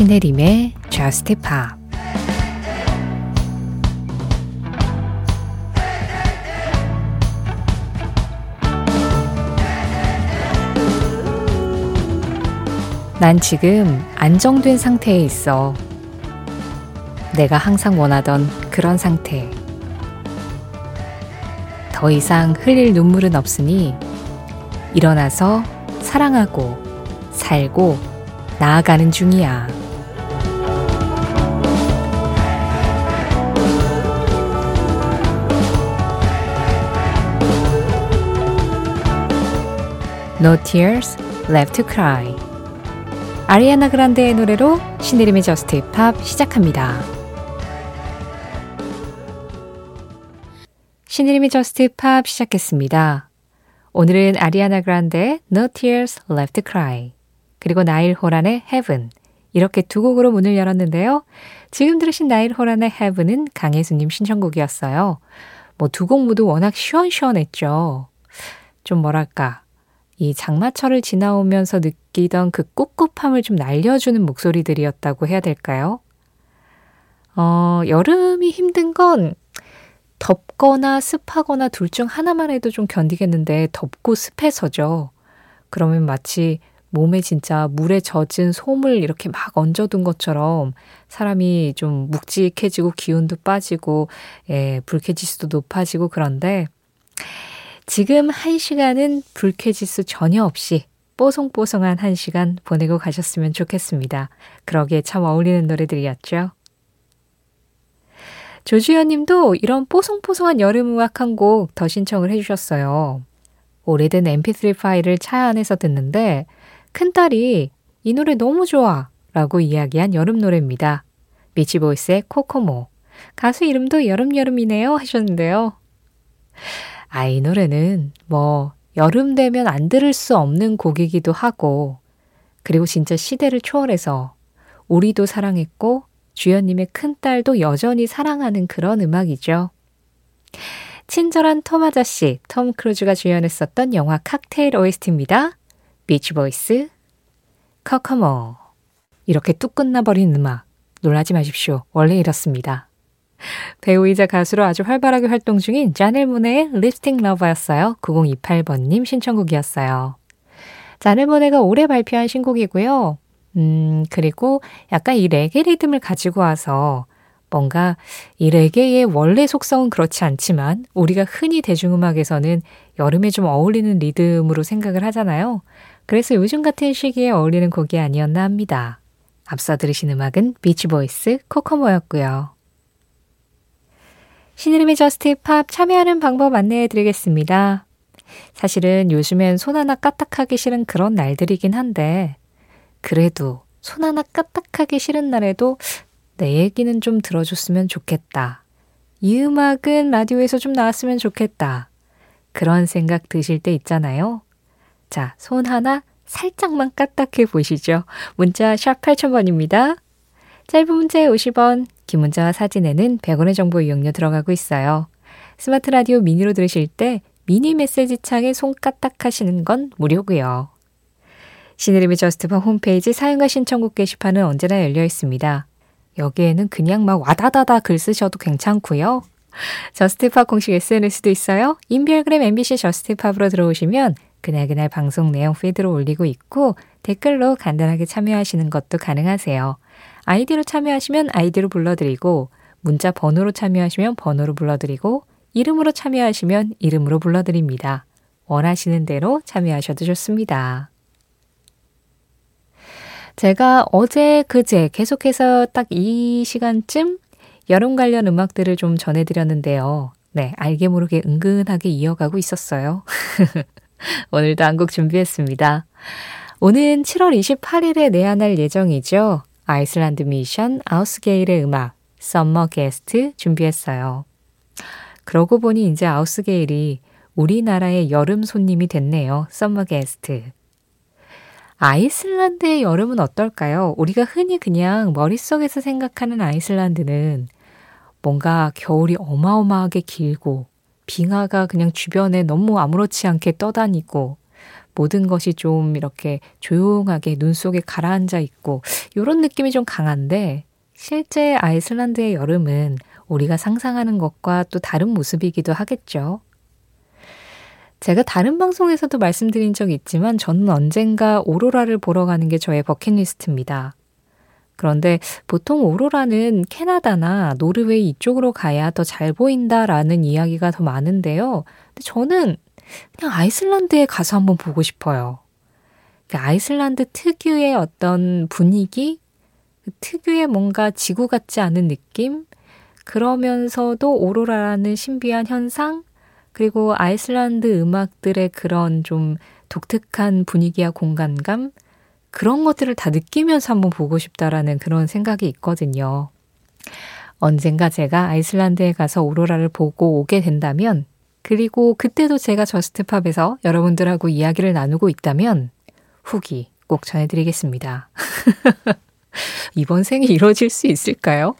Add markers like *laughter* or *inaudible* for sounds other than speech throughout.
신혜림의 Just Pop 난 지금 안정된 상태에 있어. 내가 항상 원하던 그런 상태. 더 이상 흘릴 눈물은 없으니 일어나서 사랑하고 살고 나아가는 중이야. No tears left to cry. 아리아나 그란데의 노래로 신혜림의 저스트 팝 시작합니다. 신혜림의 저스트 팝 시작했습니다. 오늘은 아리아나 그란데 No Tears Left to Cry 그리고 나일 호란의 Heaven 이렇게 두 곡으로 문을 열었는데요. 지금 들으신 나일 호란의 Heaven은 강혜수님 신청곡이었어요. 뭐 두 곡 모두 워낙 시원시원했죠. 좀 뭐랄까 이 장마철을 지나오면서 느끼던 그 꿉꿉함을 좀 날려주는 목소리들이었다고 해야 될까요? 어, 여름이 힘든 건 덥거나 습하거나 둘 중 하나만 해도 좀 견디겠는데 덥고 습해서죠. 그러면 마치 몸에 진짜 물에 젖은 솜을 이렇게 막 얹어둔 것처럼 사람이 좀 묵직해지고 기운도 빠지고 예, 불쾌지수도 높아지고 그런데 지금 한 시간은 불쾌지수 전혀 없이 뽀송뽀송한 한 시간 보내고 가셨으면 좋겠습니다. 그러기에 참 어울리는 노래들이었죠. 조주현 님도 이런 뽀송뽀송한 여름 음악 한 곡 더 신청을 해주셨어요. 오래된 mp3 파일을 차 안에서 듣는데 큰딸이 이 노래 너무 좋아 라고 이야기한 여름 노래입니다. 미치보이스의 코코모. 가수 이름도 여름여름이네요 하셨는데요. 아, 이 노래는 뭐 여름 되면 안 들을 수 없는 곡이기도 하고 그리고 진짜 시대를 초월해서 우리도 사랑했고 주연님의 큰딸도 여전히 사랑하는 그런 음악이죠. 친절한 톰 아저씨, 톰 크루즈가 주연했었던 영화 칵테일 OST입니다. 비치보이스, Kokomo. 이렇게 뚝 끝나버린 음악. 놀라지 마십시오. 원래 이렇습니다. 배우이자 가수로 아주 활발하게 활동 중인 자넬 모네의 Lipstick Lover였어요. 9028번님 신청곡이었어요. 자넬 모네가 올해 발표한 신곡이고요. 음, 그리고 약간 이 레게 리듬을 가지고 와서 뭔가 이 레게의 원래 속성은 그렇지 않지만 우리가 흔히 대중음악에서는 여름에 좀 어울리는 리듬으로 생각을 하잖아요. 그래서 요즘 같은 시기에 어울리는 곡이 아니었나 합니다. 앞서 들으신 음악은 비치보이스 Kokomo였고요. 신혜림의 Just Pop 참여하는 방법 안내해 드리겠습니다. 사실은 요즘엔 손 하나 까딱하기 싫은 그런 날들이긴 한데, 그래도 손 하나 까딱하기 싫은 날에도 내 얘기는 좀 들어줬으면 좋겠다. 이 음악은 라디오에서 좀 나왔으면 좋겠다. 그런 생각 드실 때 있잖아요. 자, 손 하나 살짝만 까딱해 보시죠. 문자 샵 8000번입니다. 짧은 문자에 50원, 긴 문자와 사진에는 100원의 정보 이용료 들어가고 있어요. 스마트 라디오 미니로 들으실 때 미니 메시지 창에 손 까딱 하시는 건 무료고요. 신혜림의 Just Pop 홈페이지 사연과 신청곡 게시판은 언제나 열려 있습니다. 여기에는 그냥 막 와다다다 글 쓰셔도 괜찮고요. Just Pop 공식 SNS도 있어요. 인별그램 MBC Just Pop으로 들어오시면 그날그날 방송 내용 피드로 올리고 있고 댓글로 간단하게 참여하시는 것도 가능하세요. 아이디로 참여하시면 아이디로 불러드리고 문자 번호로 참여하시면 번호로 불러드리고 이름으로 참여하시면 이름으로 불러드립니다. 원하시는 대로 참여하셔도 좋습니다. 제가 어제 그제 계속해서 딱 이 시간쯤 여름 관련 음악들을 좀 전해드렸는데요. 네, 알게 모르게 은근하게 이어가고 있었어요. *laughs* 오늘도 한 곡 준비했습니다. 오는 7월 28일에 내한할 예정이죠. 아이슬란드 뮤지션 아우스게일의 음악 Summer Guest 준비했어요. 그러고 보니 이제 아우스게일이 우리나라의 여름 손님이 됐네요. Summer Guest. 아이슬란드의 여름은 어떨까요? 우리가 흔히 그냥 머릿속에서 생각하는 아이슬란드는 뭔가 겨울이 어마어마하게 길고 빙하가 그냥 주변에 너무 아무렇지 않게 떠다니고 모든 것이 좀 이렇게 조용하게 눈 속에 가라앉아 있고 이런 느낌이 좀 강한데 실제 아이슬란드의 여름은 우리가 상상하는 것과 또 다른 모습이기도 하겠죠. 제가 다른 방송에서도 말씀드린 적이 있지만 저는 언젠가 오로라를 보러 가는 게 저의 버킷리스트입니다. 그런데 보통 오로라는 캐나다나 노르웨이 이쪽으로 가야 더 잘 보인다라는 이야기가 더 많은데요. 근데 저는 그냥 아이슬란드에 가서 한번 보고 싶어요. 아이슬란드 특유의 어떤 분위기, 그 특유의 뭔가 지구 같지 않은 느낌, 그러면서도 오로라라는 신비한 현상, 그리고 아이슬란드 음악들의 그런 좀 독특한 분위기와 공간감, 그런 것들을 다 느끼면서 한번 보고 싶다라는 그런 생각이 있거든요. 언젠가 제가 아이슬란드에 가서 오로라를 보고 오게 된다면, 그리고 그때도 제가 저스트팝에서 여러분들하고 이야기를 나누고 있다면, 후기 꼭 전해드리겠습니다. *laughs* 이번 생이 이루어질 수 있을까요?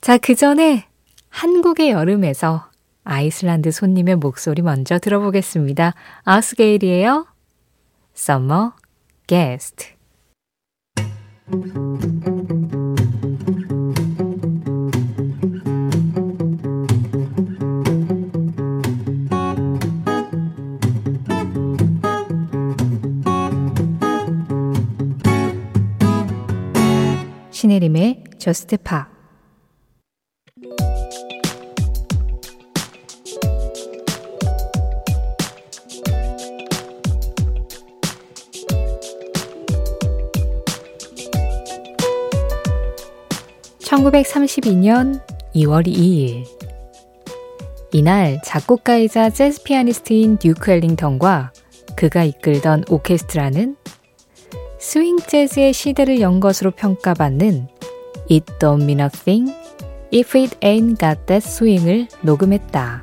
자, 그 전에 한국의 여름에서 아이슬란드 손님의 목소리 먼저 들어보겠습니다. 아스게일이에요. Summer Guest. 신혜림의 Just Pop 1932년 2월 2일. 이날 작곡가이자 재즈 피아니스트인 듀크 엘링턴과 그가 이끌던 오케스트라는 스윙 재즈의 시대를 연 것으로 평가받는 It Don't Mean a Thing If It Ain't Got That Swing을 녹음했다.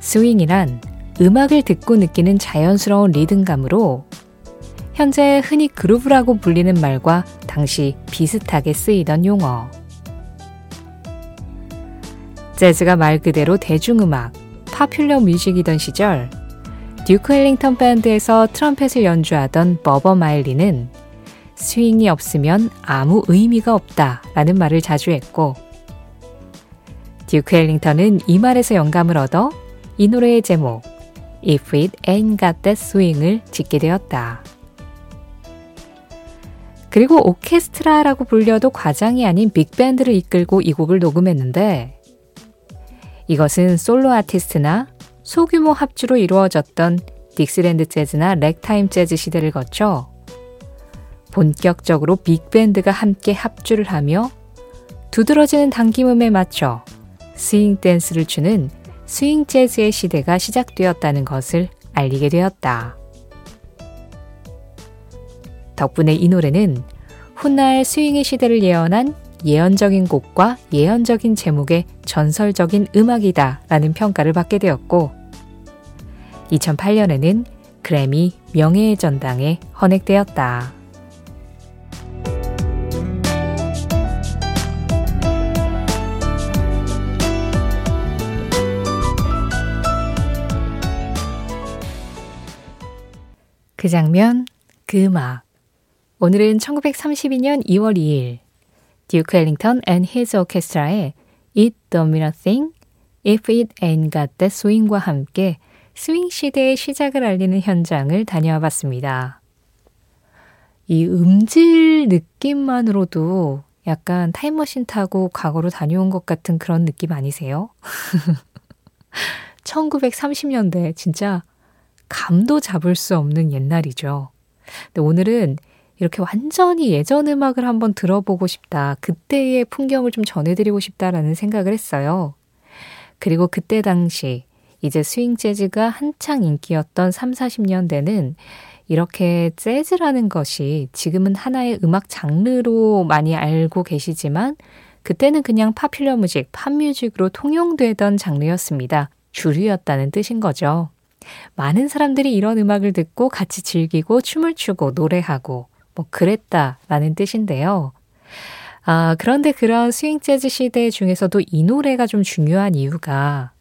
스윙이란 음악을 듣고 느끼는 자연스러운 리듬감으로 현재 흔히 그루브라고 불리는 말과 당시 비슷하게 쓰이던 용어. 재즈가 말 그대로 대중음악, popular music이던 시절, 듀크 엘링턴 밴드에서 트럼펫을 연주하던 버버 마일리는 스윙이 없으면 아무 의미가 없다 라는 말을 자주 했고, 듀크 엘링턴은 이 말에서 영감을 얻어 이 노래의 제목, If It Ain't Got That Swing을 짓게 되었다. 그리고 오케스트라라고 불려도 과장이 아닌 빅밴드를 이끌고 이 곡을 녹음했는데 이것은 솔로 아티스트나 소규모 합주로 이루어졌던 딕시랜드 재즈나 래그타임 재즈 시대를 거쳐 본격적으로 빅밴드가 함께 합주를 하며 두드러지는 당김음에 맞춰 스윙 댄스를 추는 스윙 재즈의 시대가 시작되었다는 것을 알리게 되었다. 덕분에 이 노래는 훗날 스윙의 시대를 예언한 예언적인 곡과 예언적인 제목의 전설적인 음악이다 라는 평가를 받게 되었고 2008년에는 그래미 명예의 전당에 헌액되었다. 그 장면, 그 음악. 오늘은 1932년 2월 2일 듀크 앨링턴 and his orchestra의 It Don't Mean a Thing, If It Ain't Got That Swing과 함께 스윙 시대의 시작을 알리는 현장을 다녀와 봤습니다. 이 음질 느낌만으로도 약간 타임머신 타고 과거로 다녀온 것 같은 그런 느낌 아니세요? *laughs* 1930년대 진짜 감도 잡을 수 없는 옛날이죠. 근데 오늘은 이렇게 완전히 예전 음악을 한번 들어보고 싶다. 그때의 풍경을 좀 전해드리고 싶다라는 생각을 했어요. 그리고 그때 당시 이제 스윙 재즈가 한창 인기였던 3, 40년대는 이렇게 재즈라는 것이 지금은 하나의 음악 장르로 많이 알고 계시지만 그때는 그냥 파퓰러 뮤직, 팝뮤직으로 통용되던 장르였습니다. 주류였다는 뜻인 거죠. 많은 사람들이 이런 음악을 듣고 같이 즐기고 춤을 추고 노래하고 뭐 그랬다라는 뜻인데요. 아, 그런데 그런 스윙 재즈 시대 중에서도 이 노래가 좀 중요한 이유가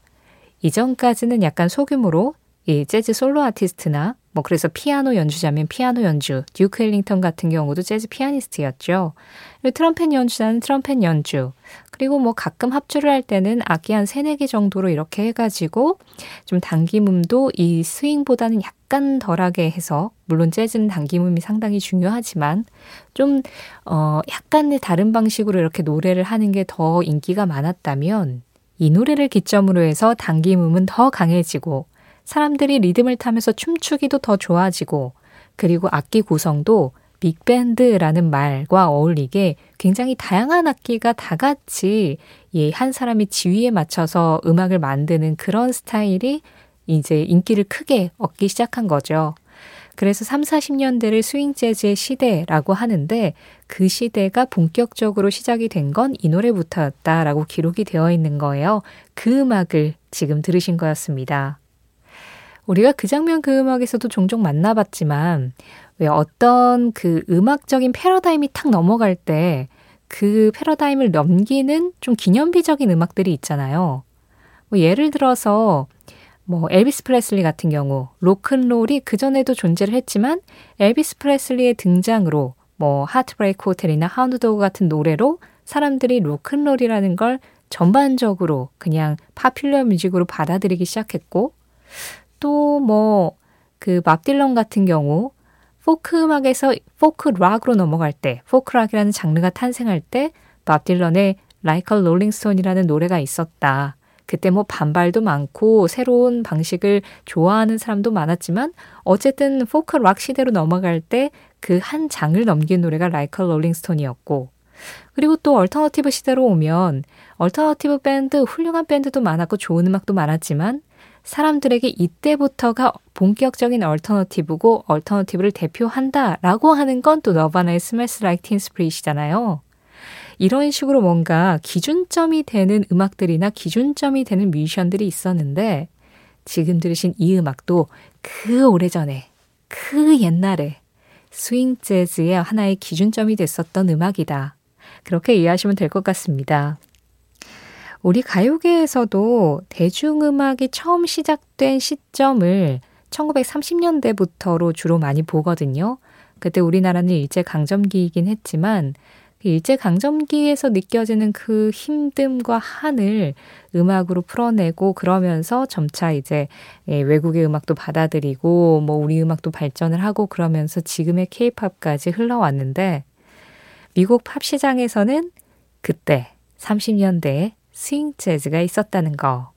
이전까지는 약간 소규모로 이 재즈 솔로 아티스트나 뭐 그래서 피아노 연주자면 피아노 연주, 듀크 엘링턴 같은 경우도 재즈 피아니스트였죠. 그리고 트럼펫 연주자는 트럼펫 연주. 그리고 뭐 가끔 합주를 할 때는 악기 한 3, 4개 정도로 이렇게 해가지고 좀 당김음도 이 스윙보다는 약간 덜하게 해서 물론 재즈는 당김음이 상당히 중요하지만 좀 어, 약간의 다른 방식으로 이렇게 노래를 하는 게 더 인기가 많았다면 이 노래를 기점으로 해서 당김음은 더 강해지고 사람들이 리듬을 타면서 춤추기도 더 좋아지고 그리고 악기 구성도 빅밴드라는 말과 어울리게 굉장히 다양한 악기가 다 같이 예, 한 사람이 지휘에 맞춰서 음악을 만드는 그런 스타일이 이제 인기를 크게 얻기 시작한 거죠. 그래서 3, 40년대를 스윙 재즈의 시대라고 하는데 그 시대가 본격적으로 시작이 된 건 이 노래부터였다라고 기록이 되어 있는 거예요. 그 음악을 지금 들으신 거였습니다. 우리가 그 장면 그 음악에서도 종종 만나봤지만 왜 어떤 그 음악적인 패러다임이 탁 넘어갈 때 그 패러다임을 넘기는 좀 기념비적인 음악들이 있잖아요. 뭐 예를 들어서 뭐 엘비스 프레슬리 같은 경우 로큰롤이 그전에도 존재를 했지만 엘비스 프레슬리의 등장으로 뭐 Heartbreak Hotel이나 Hound Dog 같은 노래로 사람들이 로큰롤이라는 걸 전반적으로 그냥 popular music으로 받아들이기 시작했고 또 뭐 그 밥 딜런 같은 경우 포크 음악에서 포크 락으로 넘어갈 때, 포크 락이라는 장르가 탄생할 때 밥 딜런의 Like a Rolling Stone이라는 노래가 있었다. 그때 뭐 반발도 많고 새로운 방식을 좋아하는 사람도 많았지만 어쨌든 포크 락 시대로 넘어갈 때 그 한 장을 넘긴 노래가 Rolling Stone이었고 그리고 또 alternative 시대로 오면 alternative 밴드 훌륭한 밴드도 많았고 좋은 음악도 많았지만 사람들에게 이때부터가 본격적인 alternative고 alternative를 대표한다라고 하는 건 또 너바나의 Smells Like Teen Spirit이잖아요. 이런 식으로 뭔가 기준점이 되는 음악들이나 기준점이 되는 뮤지션들이 있었는데 지금 들으신 이 음악도 그 오래전에 그 옛날에 스윙 재즈의 하나의 기준점이 됐었던 음악이다. 그렇게 이해하시면 될 것 같습니다. 우리 가요계에서도 대중음악이 처음 시작된 시점을 1930년대부터로 주로 많이 보거든요. 그때 우리나라는 일제 강점기이긴 했지만 그 일제 강점기에서 느껴지는 그 힘듦과 한을 음악으로 풀어내고 그러면서 점차 이제 예, 외국의 음악도 받아들이고 뭐 우리 음악도 발전을 하고 그러면서 지금의 케이팝까지 흘러왔는데 미국 팝 시장에서는 그때 30년대에 스윙 재즈가 있었다는 거.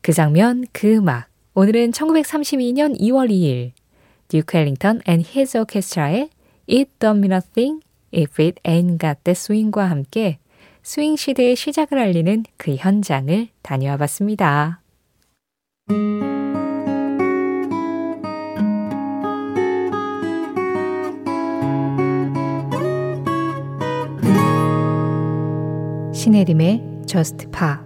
그 장면, 그 음악. 오늘은 1932년 2월 2일 듀크 헬링턴 and his orchestra의 It Don't Mean a Thing If It Ain't Got the Swing과 함께 스윙 시대의 시작을 알리는 그 현장을 다녀와 봤습니다. 신혜림의 Just Pop.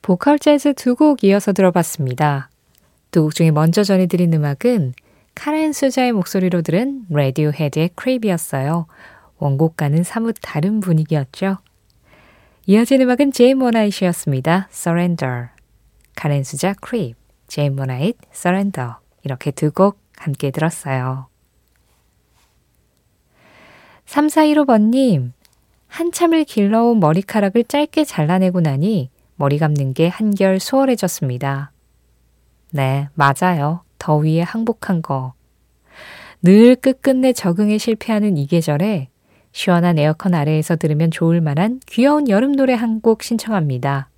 보컬 재즈 두 곡 이어서 들어봤습니다. 두 곡 중에 먼저 전해드린 음악은 카렌 수자의 목소리로 들은 라디오헤드의 Creep이었어요. 원곡과는 사뭇 다른 분위기였죠. 이어진 음악은 제인 모나이트였습니다. Surrender. 카렌 수자 Creep, 제인 모나이트 Surrender. 이렇게 두 곡 함께 들었어요. 3415번님, 한참을 길러온 머리카락을 짧게 잘라내고 나니 머리 감는 게 한결 수월해졌습니다. 네, 맞아요. 더위에 항복한 거. 늘 끝끝내 적응에 실패하는 이 계절에 시원한 에어컨 아래에서 들으면 좋을 만한 귀여운 여름 노래 한 곡 신청합니다.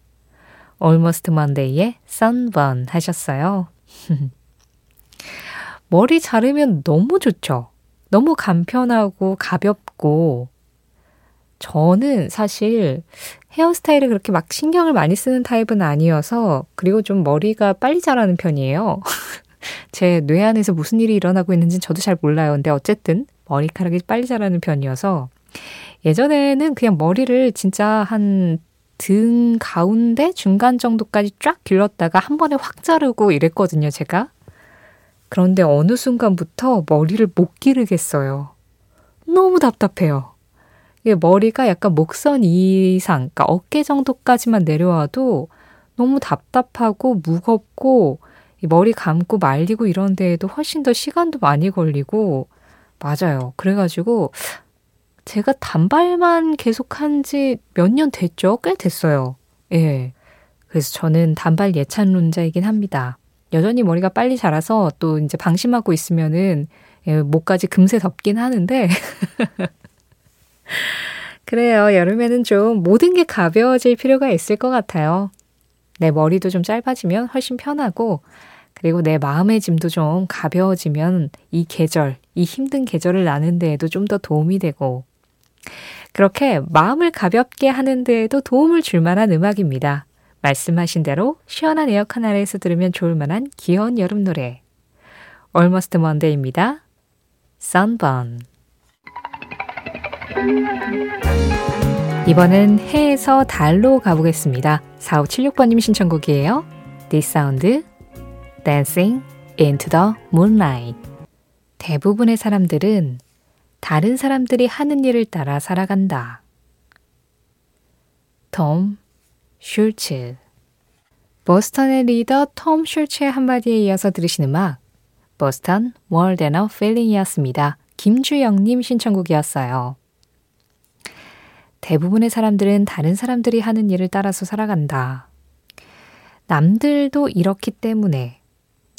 Almost Monday의 Sunburn 하셨어요. *laughs* 머리 자르면 너무 좋죠. 너무 간편하고 가볍고 저는 사실 헤어스타일을 그렇게 막 신경을 많이 쓰는 타입은 아니어서 그리고 좀 머리가 빨리 자라는 편이에요. *laughs* 제 뇌 안에서 무슨 일이 일어나고 있는지 저도 잘 몰라요. 근데 어쨌든 머리카락이 빨리 자라는 편이어서 예전에는 그냥 머리를 진짜 한 등 가운데 중간 정도까지 쫙 길렀다가 한 번에 확 자르고 이랬거든요, 제가. 그런데 어느 순간부터 머리를 못 기르겠어요. 너무 답답해요. 머리가 약간 목선 이상, 그러니까 어깨 정도까지만 내려와도 너무 답답하고 무겁고 머리 감고 말리고 이런 데에도 훨씬 더 시간도 많이 걸리고, 맞아요. 그래가지고, 제가 단발만 계속한 지 몇 년 됐죠? 꽤 됐어요. 예. 그래서 저는 단발 예찬론자이긴 합니다. 여전히 머리가 빨리 자라서 또 이제 방심하고 있으면은 예, 목까지 금세 덮긴 하는데. *laughs* 그래요. 여름에는 좀 모든 게 가벼워질 필요가 있을 것 같아요. 내 머리도 좀 짧아지면 훨씬 편하고, 그리고 내 마음의 짐도 좀 가벼워지면 이 계절, 이 힘든 계절을 나는 데에도 좀 더 도움이 되고, 그렇게 마음을 가볍게 하는 데에도 도움을 줄 만한 음악입니다. 말씀하신 대로 시원한 에어컨 아래에서 들으면 좋을 만한 귀여운 여름 노래. Almost Monday입니다. Sunburn. 이번은 해에서 달로 가보겠습니다. 4576번님 신청곡이에요. This Sound, Dancing into the Moonlight. 대부분의 사람들은 다른 사람들이 하는 일을 따라 살아간다. 톰 슐츠 보스턴의 리더 톰 슐츠의 한마디에 이어서 들으신 음악 More Than a Feeling이었습니다. 김주영님 신청곡이었어요. 대부분의 사람들은 다른 사람들이 하는 일을 따라서 살아간다. 남들도 이렇기 때문에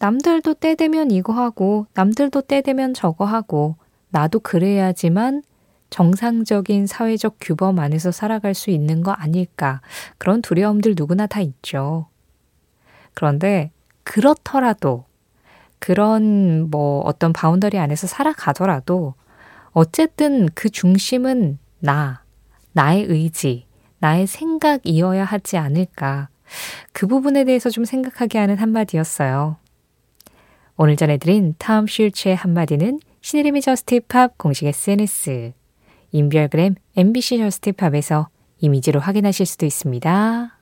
남들도 때 되면 이거 하고 남들도 때 되면 저거 하고 나도 그래야지만 정상적인 사회적 규범 안에서 살아갈 수 있는 거 아닐까. 그런 두려움들 누구나 다 있죠. 그런데 그렇더라도 그런 뭐 어떤 boundary 안에서 살아가더라도 어쨌든 그 중심은 나, 나의 의지, 나의 생각이어야 하지 않을까. 그 부분에 대해서 좀 생각하게 하는 한마디였어요. 오늘 전해드린 탐 쉴츠의 한마디는 신의림의 저스티팝 공식 SNS, 인별그램 MBC 저스티팝에서 이미지로 확인하실 수도 있습니다.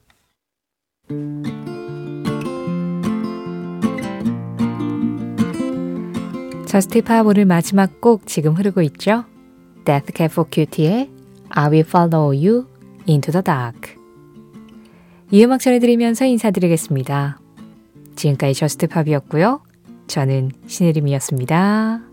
저스티팝 오늘 마지막 곡 지금 흐르고 있죠? Death Cab for Cutie의 I Will Follow You Into the Dark. 이 음악 전해드리면서 인사드리겠습니다. 지금까지 저스트팝이었고요. 저는 신혜림이었습니다.